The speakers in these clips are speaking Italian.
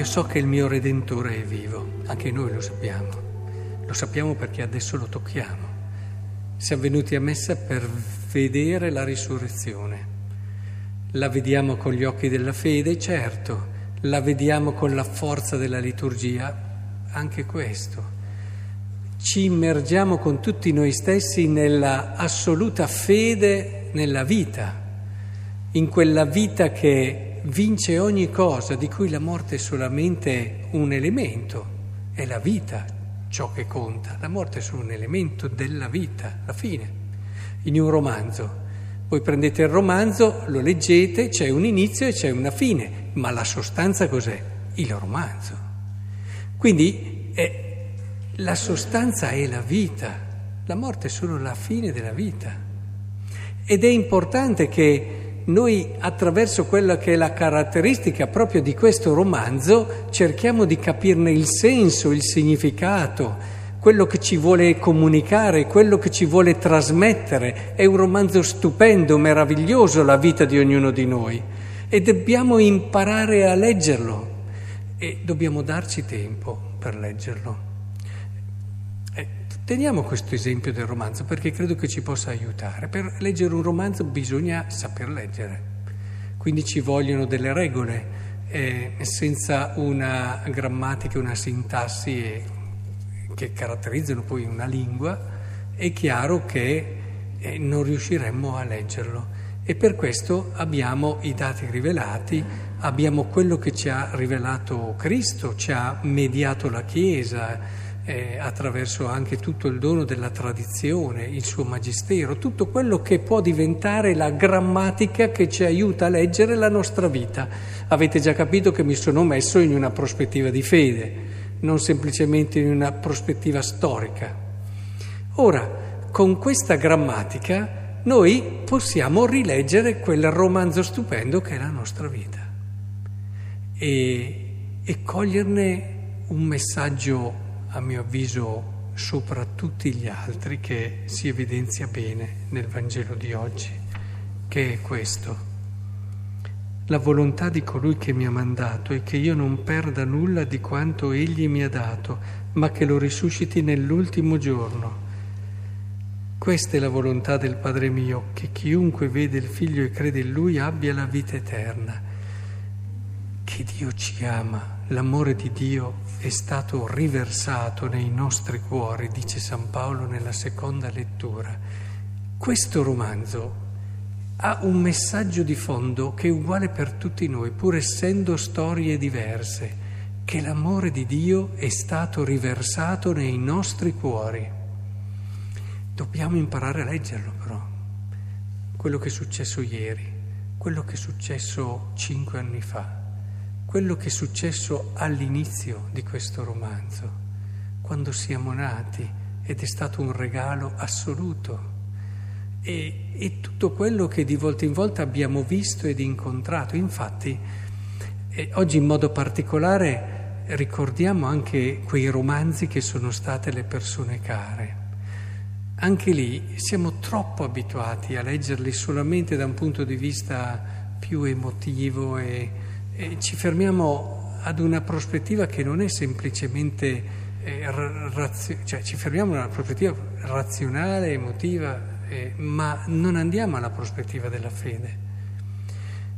io so che il mio Redentore è vivo, anche noi lo sappiamo, lo sappiamo perché adesso lo tocchiamo. Siamo venuti a messa per vedere la risurrezione. La vediamo con gli occhi della fede, certo, la vediamo con la forza della liturgia, anche questo. Ci immergiamo con tutti noi stessi nella assoluta fede nella vita, in quella vita che vince ogni cosa, di cui la morte è solamente un elemento, è la vita ciò che conta, la morte è solo un elemento della vita, la fine. In un romanzo voi prendete il romanzo, lo leggete, c'è un inizio e c'è una fine, ma la sostanza cos'è? Il romanzo. Quindi è, la sostanza è la vita, la morte è solo la fine della vita. Ed è importante che noi attraverso quella che è la caratteristica proprio di questo romanzo cerchiamo di capirne il senso, il significato, quello che ci vuole comunicare, quello che ci vuole trasmettere. È un romanzo stupendo, meraviglioso la vita di ognuno di noi e dobbiamo imparare a leggerlo e dobbiamo darci tempo per leggerlo. Eh, teniamo questo esempio del romanzo perché credo che ci possa aiutare. Per leggere un romanzo bisogna saper leggere, quindi ci vogliono delle regole. Eh, senza una grammatica, una sintassi che caratterizzano poi una lingua, è chiaro che eh, non riusciremmo a leggerlo. E per questo abbiamo i dati rivelati, abbiamo quello che ci ha rivelato Cristo, ci ha mediato la Chiesa eh, attraverso anche tutto il dono della tradizione, il suo magistero, tutto quello che può diventare la grammatica che ci aiuta a leggere la nostra vita. Avete già capito che mi sono messo in una prospettiva di fede non semplicemente in una prospettiva storica. Ora, con questa grammatica noi possiamo rileggere quel romanzo stupendo che è la nostra vita e, e coglierne un messaggio, a mio avviso, sopra tutti gli altri che si evidenzia bene nel Vangelo di oggi, che è questo. La volontà di colui che mi ha mandato è che io non perda nulla di quanto egli mi ha dato, ma che lo risusciti nell'ultimo giorno. Questa è la volontà del Padre mio, che chiunque vede il Figlio e crede in Lui abbia la vita eterna. Che Dio ci ama, l'amore di Dio è stato riversato nei nostri cuori, dice San Paolo nella seconda lettura. Questo romanzo ha un messaggio di fondo che è uguale per tutti noi, pur essendo storie diverse, che l'amore di Dio è stato riversato nei nostri cuori. Dobbiamo imparare a leggerlo però, quello che è successo ieri, quello che è successo cinque anni fa, quello che è successo all'inizio di questo romanzo, quando siamo nati ed è stato un regalo assoluto e, e, tutto quello che di volta in volta abbiamo visto ed incontrato. Infatti, eh, oggi in modo particolare ricordiamo anche quei romanzi che sono state le persone care. Anche lì siamo troppo abituati a leggerli solamente da un punto di vista più emotivo e, e ci fermiamo ad una prospettiva che non è semplicemente eh, razio- cioè ci fermiamo a una prospettiva razionale, emotiva, eh, ma non andiamo alla prospettiva della fede.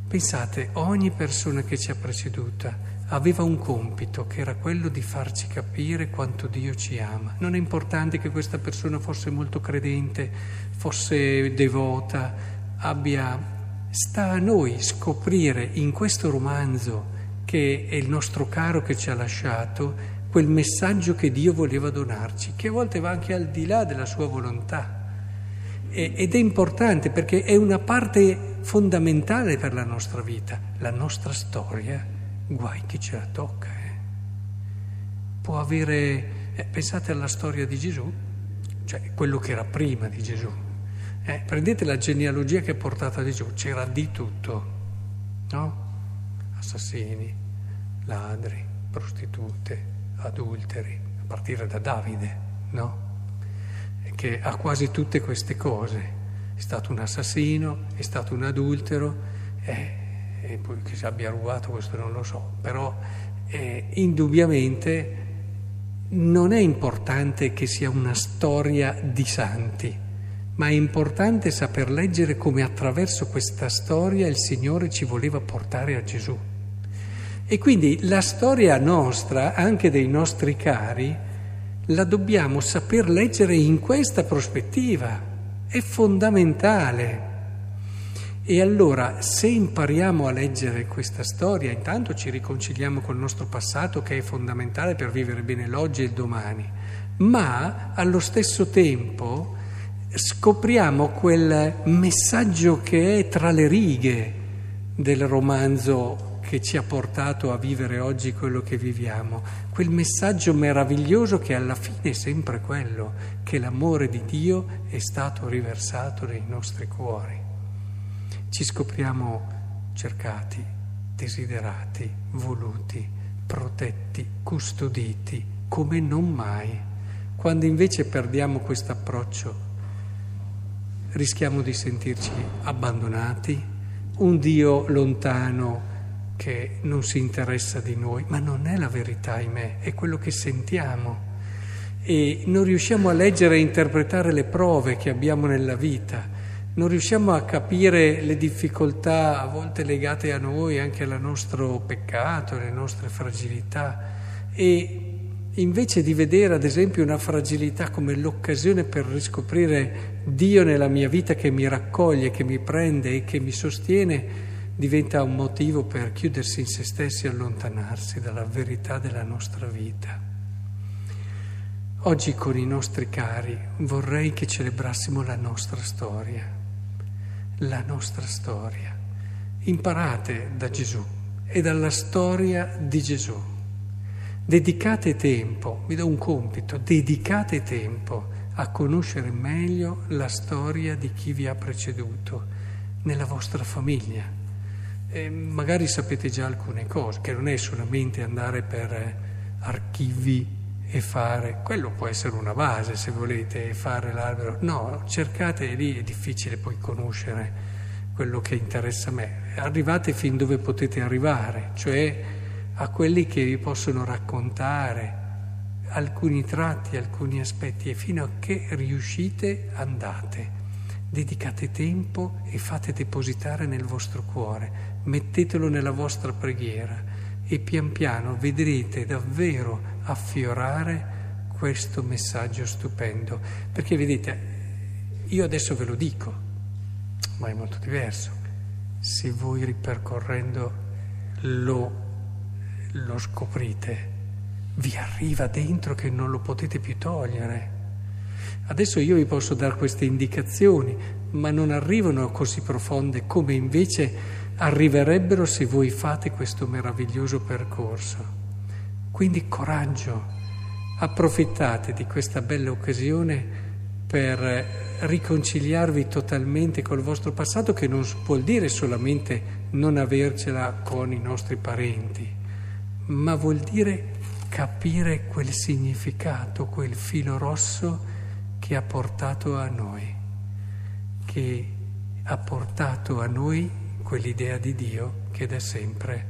Pensate, ogni persona che ci ha preceduta aveva un compito che era quello di farci capire quanto Dio ci ama. Non è importante che questa persona fosse molto credente, fosse devota, abbia... Sta a noi scoprire in questo romanzo, che è il nostro caro che ci ha lasciato, quel messaggio che Dio voleva donarci, che a volte va anche al di là della sua volontà ed è importante perché è una parte fondamentale per la nostra vita, la nostra storia, guai chi ce la tocca. Eh. Può avere, eh, pensate alla storia di Gesù, cioè quello che era prima di Gesù. Eh, prendete la genealogia che è portata a Gesù, c'era di tutto, no? Assassini, ladri, prostitute, adulteri, a partire da Davide, no? che ha quasi tutte queste cose. È stato un assassino, è stato un adultero, eh, e poi che si abbia rubato questo non lo so, però eh, indubbiamente non è importante che sia una storia di santi, ma è importante saper leggere come attraverso questa storia il Signore ci voleva portare a Gesù. E quindi la storia nostra, anche dei nostri cari, la dobbiamo saper leggere in questa prospettiva, è fondamentale. E allora se impariamo a leggere questa storia, intanto ci riconciliamo col nostro passato che è fondamentale per vivere bene l'oggi e il domani, ma allo stesso tempo scopriamo quel messaggio che è tra le righe del romanzo che ci ha portato a vivere oggi quello che viviamo, quel messaggio meraviglioso che alla fine è sempre quello, che l'amore di Dio è stato riversato nei nostri cuori ci scopriamo cercati, desiderati, voluti, protetti, custoditi, come non mai. Quando invece perdiamo questo approccio, rischiamo di sentirci abbandonati, un Dio lontano che non si interessa di noi, ma non è la verità, ahimè, è quello che sentiamo. E non riusciamo a leggere e interpretare le prove che abbiamo nella vita. Non riusciamo a capire le difficoltà a volte legate a noi, anche al nostro peccato, alle nostre fragilità. E invece di vedere ad esempio una fragilità come l'occasione per riscoprire Dio nella mia vita che mi raccoglie, che mi prende e che mi sostiene, diventa un motivo per chiudersi in se stessi e allontanarsi dalla verità della nostra vita. Oggi con i nostri cari vorrei che celebrassimo la nostra storia la nostra storia. Imparate da Gesù e dalla storia di Gesù. Dedicate tempo, vi do un compito, dedicate tempo a conoscere meglio la storia di chi vi ha preceduto nella vostra famiglia. E magari sapete già alcune cose, che non è solamente andare per archivi e fare, quello può essere una base se volete, fare l'albero, no, cercate lì, è difficile poi conoscere quello che interessa a me, arrivate fin dove potete arrivare, cioè a quelli che vi possono raccontare alcuni tratti, alcuni aspetti e fino a che riuscite andate. Dedicate tempo e fate depositare nel vostro cuore, mettetelo nella vostra preghiera e pian piano vedrete davvero affiorare questo messaggio stupendo. Perché vedete, io adesso ve lo dico, ma è molto diverso. Se voi ripercorrendo lo, lo scoprite, vi arriva dentro che non lo potete più togliere. Adesso io vi posso dare queste indicazioni, ma non arrivano così profonde come invece arriverebbero se voi fate questo meraviglioso percorso. Quindi coraggio, approfittate di questa bella occasione per riconciliarvi totalmente col vostro passato, che non vuol dire solamente non avercela con i nostri parenti, ma vuol dire capire quel significato, quel filo rosso che ha portato a noi, che ha portato a noi quell'idea di Dio che da sempre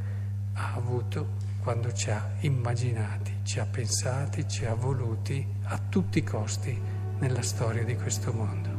ha avuto quando ci ha immaginati, ci ha pensati, ci ha voluti a tutti i costi nella storia di questo mondo.